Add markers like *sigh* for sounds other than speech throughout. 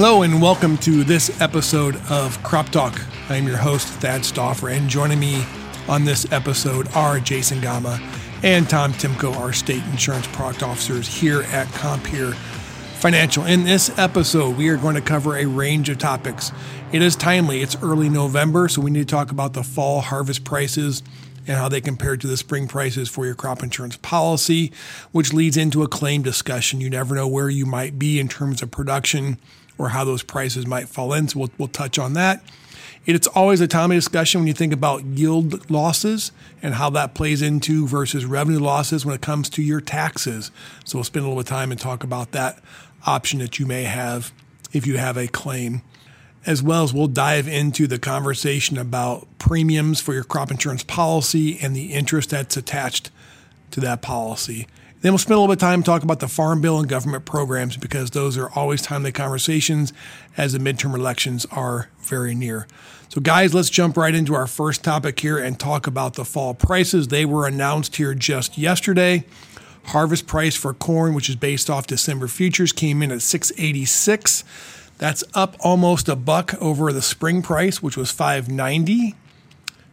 Hello and welcome to this episode of Crop Talk. I'm your host, Thad Stauffer, and joining me on this episode are Jason Gama and Tom Timko, our state insurance product officers here at Compeer Financial. In this episode, we are going to cover a range of topics. It is timely, it's early November, so we need to talk about the fall harvest prices and how they compare to the spring prices for your crop insurance policy, which leads into a claim discussion. You never know where you might be in terms of production or how those prices might fall in. So we'll, we'll touch on that. It's always a timely discussion when you think about yield losses and how that plays into versus revenue losses when it comes to your taxes. So we'll spend a little bit of time and talk about that option that you may have if you have a claim as well as we'll dive into the conversation about premiums for your crop insurance policy and the interest that's attached to that policy. Then we'll spend a little bit of time talking about the Farm Bill and government programs because those are always timely conversations as the midterm elections are very near. So, guys, let's jump right into our first topic here and talk about the fall prices. They were announced here just yesterday. Harvest price for corn, which is based off December futures, came in at 686. That's up almost a buck over the spring price, which was 590.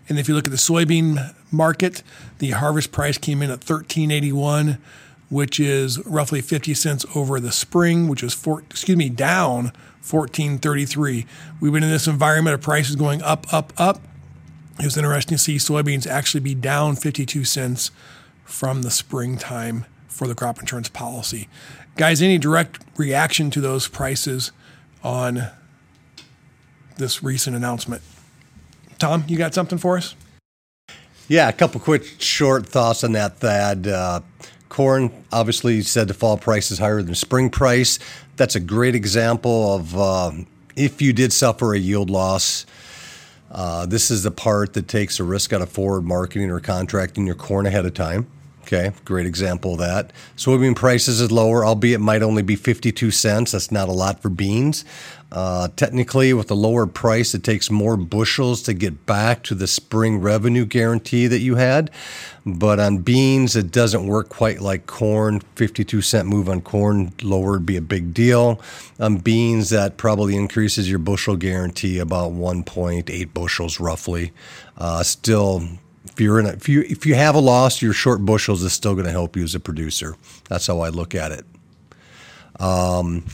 And if you look at the soybean market, the harvest price came in at 1381, which is roughly 50 cents over the spring, which was four, excuse me, down 1433. We've been in this environment of prices going up, up, up. It was interesting to see soybeans actually be down 52 cents from the springtime for the crop insurance policy. Guys, any direct reaction to those prices? on this recent announcement. Tom, you got something for us? Yeah, a couple quick short thoughts on that. Thad, uh, corn obviously said the fall price is higher than spring price. That's a great example of uh, if you did suffer a yield loss. Uh, this is the part that takes a risk out of forward marketing or contracting your corn ahead of time. Okay, great example of that. Soybean prices is lower, albeit might only be 52 cents. That's not a lot for beans. Uh, technically, with the lower price, it takes more bushels to get back to the spring revenue guarantee that you had. But on beans, it doesn't work quite like corn. 52 cent move on corn lower would be a big deal. On beans, that probably increases your bushel guarantee about 1.8 bushels roughly. Uh, still if you're in a, if you if you have a loss, your short bushels is still going to help you as a producer. That's how I look at it. Um,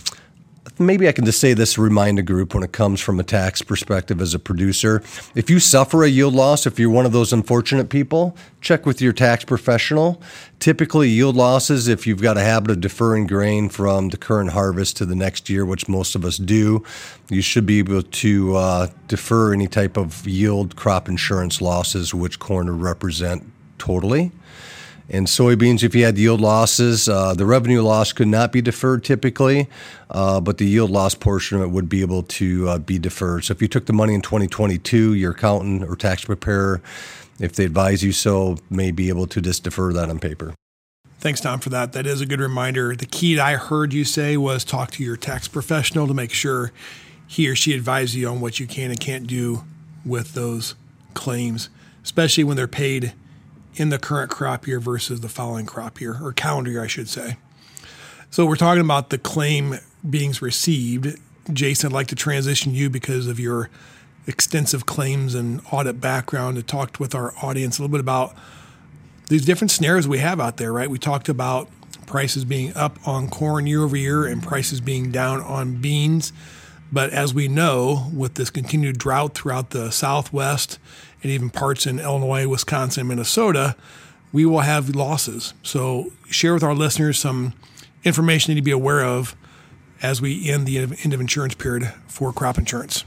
maybe I can just say this remind a group when it comes from a tax perspective as a producer. If you suffer a yield loss, if you're one of those unfortunate people, check with your tax professional. Typically, yield losses, if you've got a habit of deferring grain from the current harvest to the next year, which most of us do, you should be able to uh, defer any type of yield crop insurance losses, which corn would represent totally. In soybeans, if you had yield losses, uh, the revenue loss could not be deferred typically, uh, but the yield loss portion of it would be able to uh, be deferred. So if you took the money in 2022, your accountant or tax preparer, if they advise you so, may be able to just defer that on paper. Thanks, Tom, for that. That is a good reminder. The key I heard you say was talk to your tax professional to make sure he or she advises you on what you can and can't do with those claims, especially when they're paid in the current crop year versus the following crop year, or calendar year, I should say. So we're talking about the claim being received. Jason, I'd like to transition you because of your extensive claims and audit background to talk with our audience a little bit about these different scenarios we have out there, right? We talked about prices being up on corn year over year and prices being down on beans. But as we know, with this continued drought throughout the Southwest and even parts in Illinois, Wisconsin, Minnesota, we will have losses. So share with our listeners some information they need to be aware of as we end the end of insurance period for crop insurance.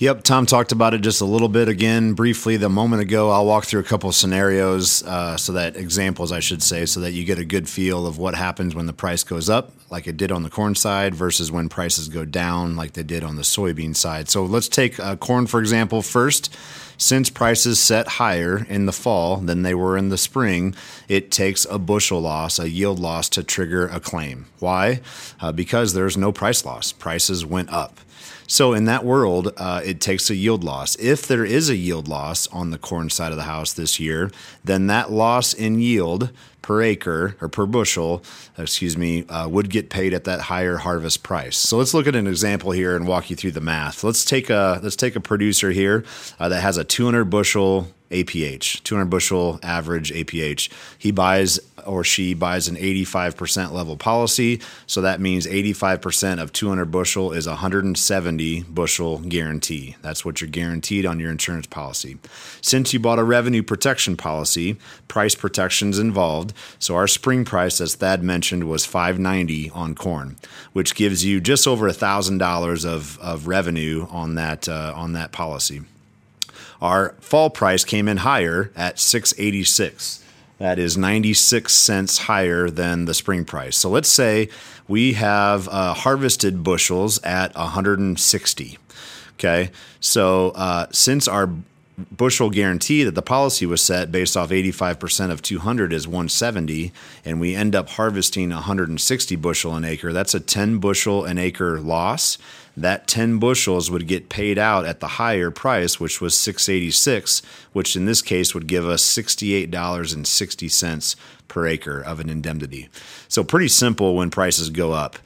Yep, Tom talked about it just a little bit again, briefly, the moment ago. I'll walk through a couple scenarios, uh, so that examples, I should say, so that you get a good feel of what happens when the price goes up, like it did on the corn side, versus when prices go down, like they did on the soybean side. So let's take uh, corn, for example, first. Since prices set higher in the fall than they were in the spring, it takes a bushel loss, a yield loss, to trigger a claim. Why? Uh, because there's no price loss. Prices went up. So in that world, uh, it takes a yield loss. If there is a yield loss on the corn side of the house this year, then that loss in yield per acre or per bushel, excuse me, uh, would get paid at that higher harvest price. So let's look at an example here and walk you through the math. Let's take a let's take a producer here uh, that has a 200 bushel APH, 200 bushel average APH. He buys or she buys an 85% level policy. So that means 85% of 200 bushel is 170 bushel guarantee. That's what you're guaranteed on your insurance policy. Since you bought a revenue protection policy, price protection's involved. So our spring price, as Thad mentioned, was 590 on corn, which gives you just over $1,000 of, of revenue on that, uh, on that policy. Our fall price came in higher at 686. That is 96 cents higher than the spring price. So let's say we have uh, harvested bushels at 160. Okay. So uh, since our bushel guarantee that the policy was set based off 85% of 200 is 170 and we end up harvesting 160 bushel an acre that's a 10 bushel an acre loss that 10 bushels would get paid out at the higher price, which was 686, which in this case would give us $68.60 per acre of an indemnity. So pretty simple when prices go up.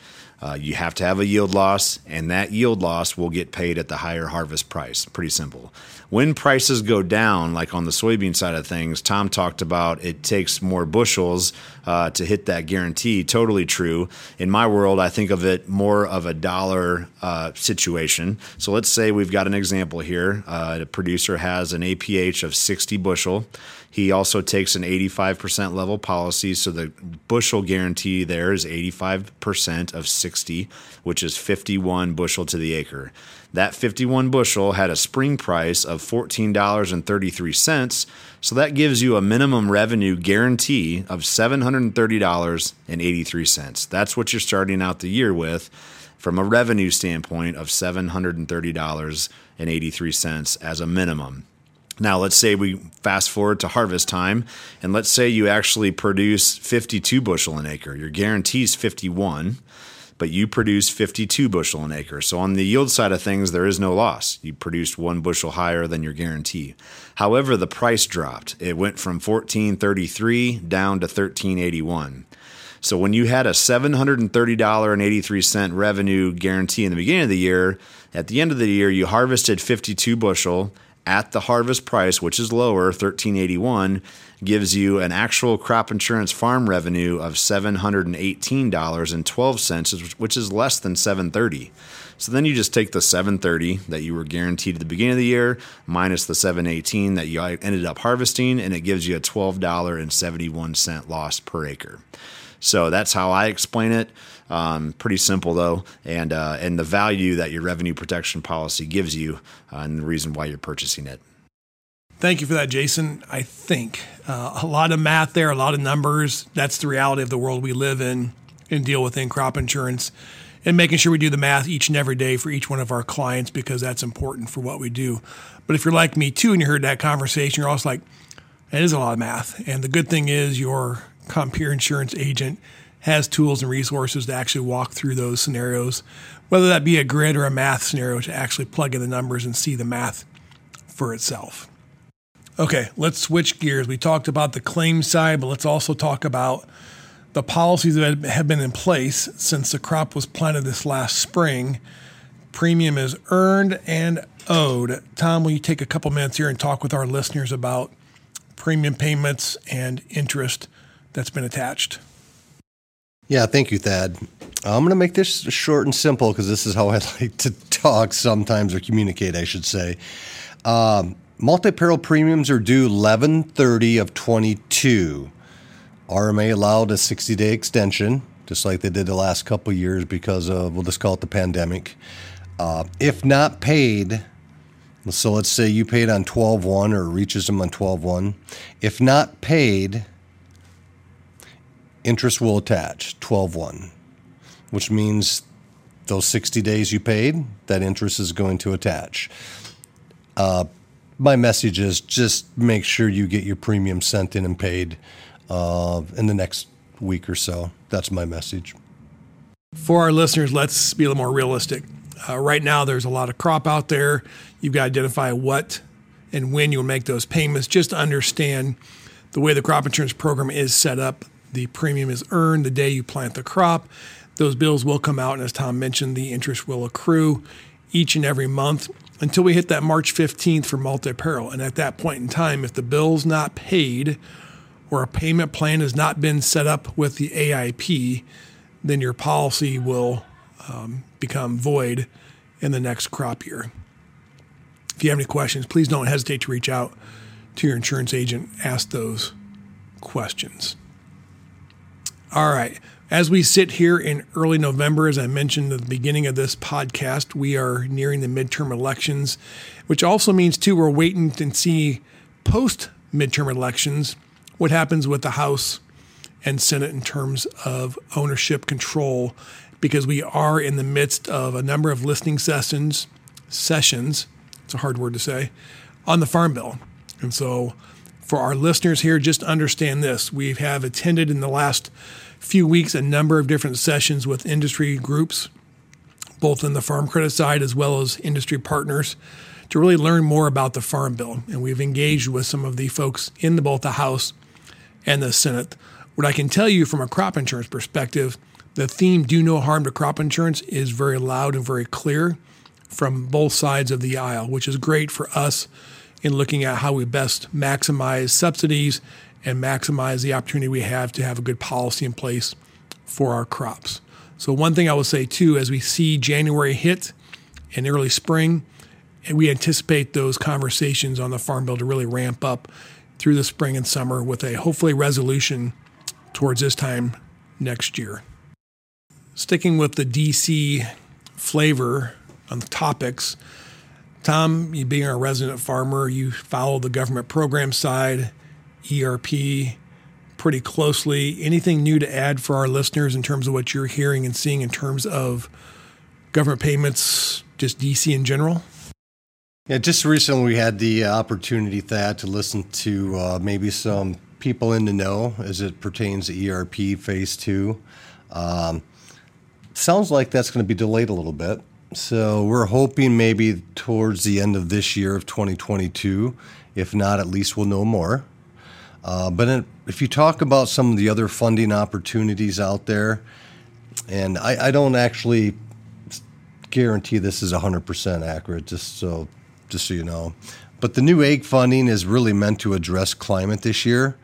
Uh, you have to have a yield loss, and that yield loss will get paid at the higher harvest price. Pretty simple. When prices go down, like on the soybean side of things, Tom talked about it takes more bushels uh, to hit that guarantee. Totally true. In my world, I think of it more of a dollar uh, situation. So let's say we've got an example here. Uh, a producer has an APH of 60 bushel. He also takes an 85% level policy. So the bushel guarantee there is 85% of 60, which is 51 bushel to the acre. That 51 bushel had a spring price of $14.33. So that gives you a minimum revenue guarantee of $730.83. That's what you're starting out the year with from a revenue standpoint of $730.83 as a minimum. Now, let's say we fast forward to harvest time, and let's say you actually produce 52 bushel an acre. Your guarantee is 51, but you produce 52 bushel an acre. So, on the yield side of things, there is no loss. You produced one bushel higher than your guarantee. However, the price dropped. It went from 1433 down to 1381. So, when you had a $730.83 revenue guarantee in the beginning of the year, at the end of the year, you harvested 52 bushel at the harvest price, which is lower, 1381, gives you an actual crop insurance farm revenue of $718.12, which is less than 730. So then you just take the 730 that you were guaranteed at the beginning of the year minus the 718 that you ended up harvesting and it gives you a $12.71 loss per acre. So that's how I explain it. Um, pretty simple though, and uh, and the value that your revenue protection policy gives you, uh, and the reason why you're purchasing it. Thank you for that, Jason. I think uh, a lot of math there, a lot of numbers. That's the reality of the world we live in and deal with in crop insurance, and making sure we do the math each and every day for each one of our clients because that's important for what we do. But if you're like me too, and you heard that conversation, you're also like, it is a lot of math. And the good thing is your Compeer insurance agent has tools and resources to actually walk through those scenarios, whether that be a grid or a math scenario to actually plug in the numbers and see the math for itself. Okay, let's switch gears. We talked about the claim side, but let's also talk about the policies that have been in place since the crop was planted this last spring. Premium is earned and owed. Tom, will you take a couple minutes here and talk with our listeners about premium payments and interest that's been attached? Yeah, thank you, Thad. I'm going to make this short and simple because this is how I *laughs* like to talk sometimes or communicate, I should say. Um, multi-peril premiums are due 11:30 of 22. RMA allowed a 60-day extension, just like they did the last couple years because of we'll just call it the pandemic. Uh, if not paid, so let's say you paid on 12-1 or reaches them on 12-1. If not paid, interest will attach 12-1, which means those 60 days you paid, that interest is going to attach. Uh, my message is just make sure you get your premium sent in and paid uh, in the next week or so. That's my message. For our listeners, let's be a little more realistic. Uh, right now, there's a lot of crop out there. You've got to identify what and when you will make those payments. Just understand the way the crop insurance program is set up, the premium is earned the day you plant the crop. Those bills will come out, and as Tom mentioned, the interest will accrue each and every month until we hit that March 15th for multi peril. And at that point in time, if the bill's not paid or a payment plan has not been set up with the AIP, then your policy will um, become void in the next crop year. If you have any questions, please don't hesitate to reach out to your insurance agent, ask those questions. All right. As we sit here in early November, as I mentioned at the beginning of this podcast, we are nearing the midterm elections, which also means, too, we're waiting to see post midterm elections what happens with the House and Senate in terms of ownership control, because we are in the midst of a number of listening sessions, sessions, it's a hard word to say, on the Farm Bill. And so, for our listeners here, just understand this. We have attended in the last few weeks a number of different sessions with industry groups, both in the farm credit side as well as industry partners, to really learn more about the Farm Bill. And we've engaged with some of the folks in the, both the House and the Senate. What I can tell you from a crop insurance perspective, the theme do no harm to crop insurance is very loud and very clear from both sides of the aisle, which is great for us in looking at how we best maximize subsidies and maximize the opportunity we have to have a good policy in place for our crops. So, one thing I will say too, as we see January hit in early spring, and we anticipate those conversations on the Farm Bill to really ramp up through the spring and summer with a hopefully resolution towards this time next year. Sticking with the DC flavor on the topics, Tom, you being a resident farmer, you follow the government program side ERP pretty closely. Anything new to add for our listeners in terms of what you're hearing and seeing in terms of government payments, just DC in general? Yeah, just recently we had the opportunity, Thad, to listen to uh, maybe some people in the know as it pertains to ERP phase two. Um, sounds like that's going to be delayed a little bit. So we're hoping maybe towards the end of this year of 2022. If not, at least we'll know more. Uh, but in, if you talk about some of the other funding opportunities out there, and I, I don't actually guarantee this is 100% accurate, just so just so you know. But the new ag funding is really meant to address climate this year.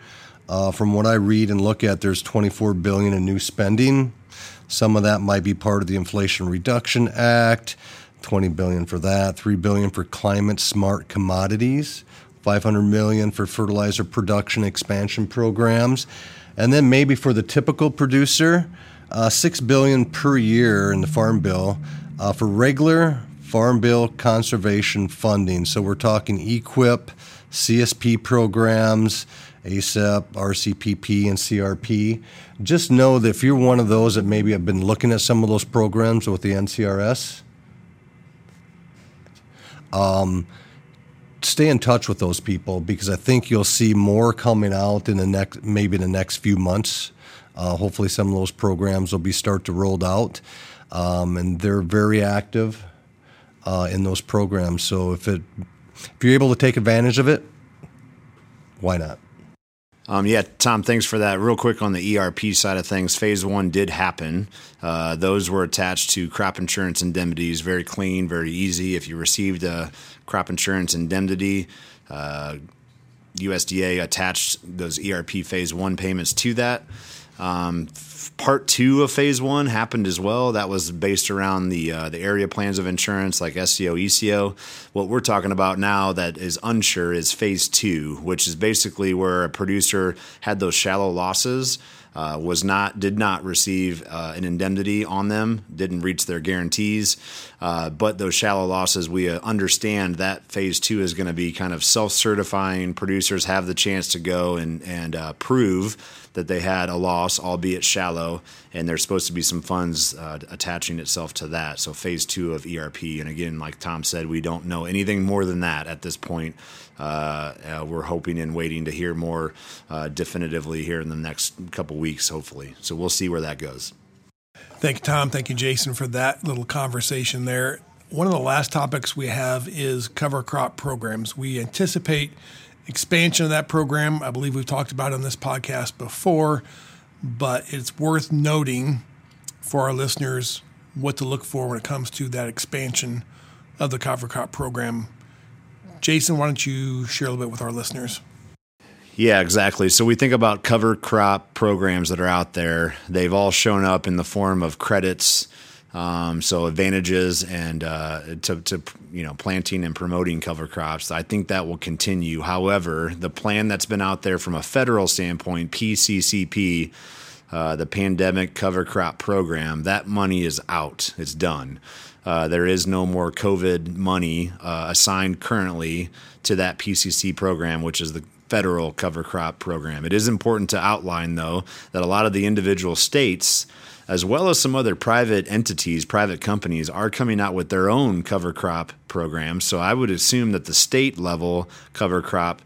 Uh, from what I read and look at, there's 24 billion in new spending. Some of that might be part of the Inflation Reduction Act. 20 billion for that, 3 billion for climate smart commodities. 500 million for fertilizer production expansion programs, and then maybe for the typical producer, uh, six billion per year in the farm bill uh, for regular farm bill conservation funding. So we're talking EQIP, CSP programs, ACEP, RCPP, and CRP. Just know that if you're one of those that maybe have been looking at some of those programs with the NCRS, um, stay in touch with those people because I think you'll see more coming out in the next maybe the next few months. Uh, hopefully, some of those programs will be start to rolled out, um, and they're very active uh, in those programs. So if it if you're able to take advantage of it, why not? Um, yeah, Tom, thanks for that. Real quick on the ERP side of things, phase one did happen. Uh, those were attached to crop insurance indemnities, very clean, very easy. If you received a crop insurance indemnity, uh, USDA attached those ERP phase one payments to that. Um, part two of phase one happened as well. That was based around the uh, the area plans of insurance like SCO, ECO. What we're talking about now that is unsure is phase two, which is basically where a producer had those shallow losses. Uh, was not did not receive uh, an indemnity on them, didn't reach their guarantees. Uh, but those shallow losses, we uh, understand that phase two is going to be kind of self-certifying. Producers have the chance to go and and uh, prove that they had a loss, albeit shallow, and there's supposed to be some funds uh, attaching itself to that. So phase two of ERP, and again, like Tom said, we don't know anything more than that at this point. Uh, uh, we're hoping and waiting to hear more uh, definitively here in the next couple weeks, hopefully. So we'll see where that goes. Thank you, Tom. Thank you, Jason, for that little conversation there. One of the last topics we have is cover crop programs. We anticipate expansion of that program. I believe we've talked about on this podcast before, but it's worth noting for our listeners what to look for when it comes to that expansion of the cover crop program. Jason, why don't you share a little bit with our listeners? Yeah, exactly. So we think about cover crop programs that are out there. They've all shown up in the form of credits, um, so advantages and uh, to, to you know planting and promoting cover crops. I think that will continue. However, the plan that's been out there from a federal standpoint, PCCP, uh, the Pandemic Cover Crop Program, that money is out. It's done. Uh, there is no more COVID money uh, assigned currently to that PCC program, which is the federal cover crop program. It is important to outline, though, that a lot of the individual states, as well as some other private entities, private companies, are coming out with their own cover crop programs. So I would assume that the state level cover crop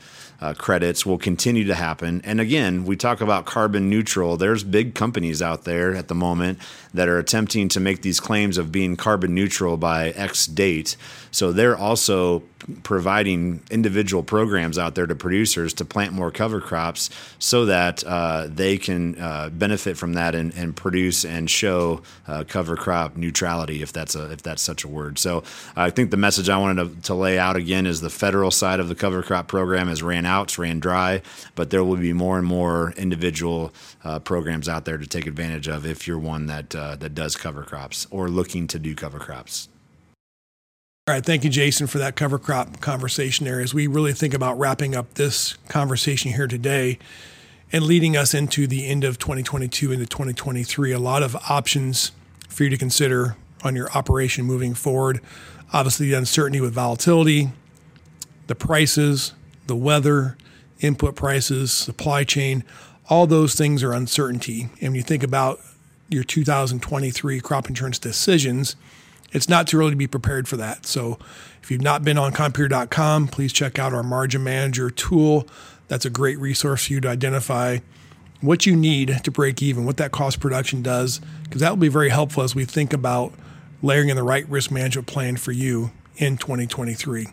uh, credits will continue to happen. And again, we talk about carbon neutral. There's big companies out there at the moment that are attempting to make these claims of being carbon neutral by X date. So they're also providing individual programs out there to producers to plant more cover crops so that uh, they can uh, benefit from that and, and produce and show uh, cover crop neutrality, if that's a if that's such a word. So I think the message I wanted to, to lay out again is the federal side of the cover crop program has ran out, it's ran dry, but there will be more and more individual uh, programs out there to take advantage of if you're one that uh, that does cover crops or looking to do cover crops. All right, thank you, Jason, for that cover crop conversation there. As we really think about wrapping up this conversation here today and leading us into the end of 2022 into 2023, a lot of options for you to consider on your operation moving forward. Obviously, the uncertainty with volatility, the prices, the weather, input prices, supply chain, all those things are uncertainty. And when you think about your 2023 crop insurance decisions, it's not too early to be prepared for that. So if you've not been on compeer.com, please check out our margin manager tool. That's a great resource for you to identify what you need to break even, what that cost production does, because that will be very helpful as we think about layering in the right risk management plan for you in 2023.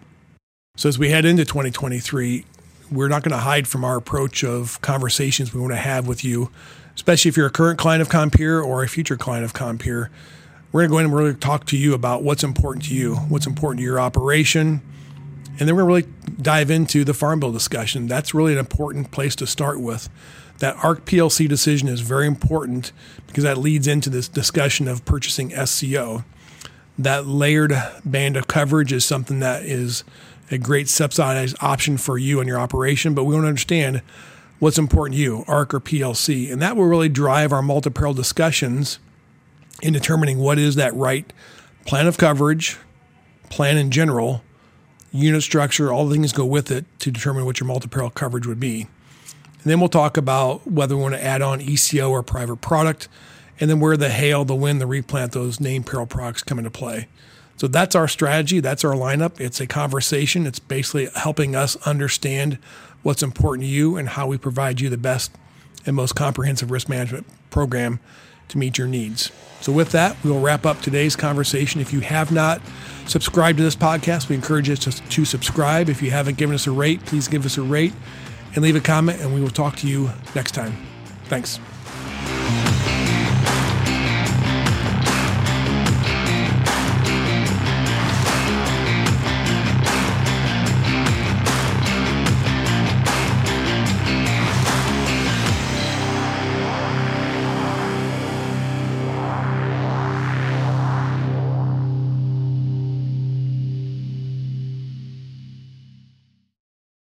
So as we head into 2023, we're not going to hide from our approach of conversations we want to have with you, especially if you're a current client of Compeer or a future client of Compeer we're going to go in and really talk to you about what's important to you, what's important to your operation. And then we're going to really dive into the farm bill discussion. That's really an important place to start with. That ARC PLC decision is very important because that leads into this discussion of purchasing SCO. That layered band of coverage is something that is a great subsidized option for you and your operation, but we want to understand what's important to you, ARC or PLC. And that will really drive our multi peril discussions in determining what is that right plan of coverage, plan in general, unit structure, all the things go with it to determine what your multi-peril coverage would be. And then we'll talk about whether we want to add on ECO or private product, and then where the hail, the wind, the replant, those named peril products come into play. So that's our strategy. That's our lineup. It's a conversation. It's basically helping us understand what's important to you and how we provide you the best and most comprehensive risk management program to meet your needs. So, with that, we will wrap up today's conversation. If you have not subscribed to this podcast, we encourage you to, to subscribe. If you haven't given us a rate, please give us a rate and leave a comment, and we will talk to you next time. Thanks.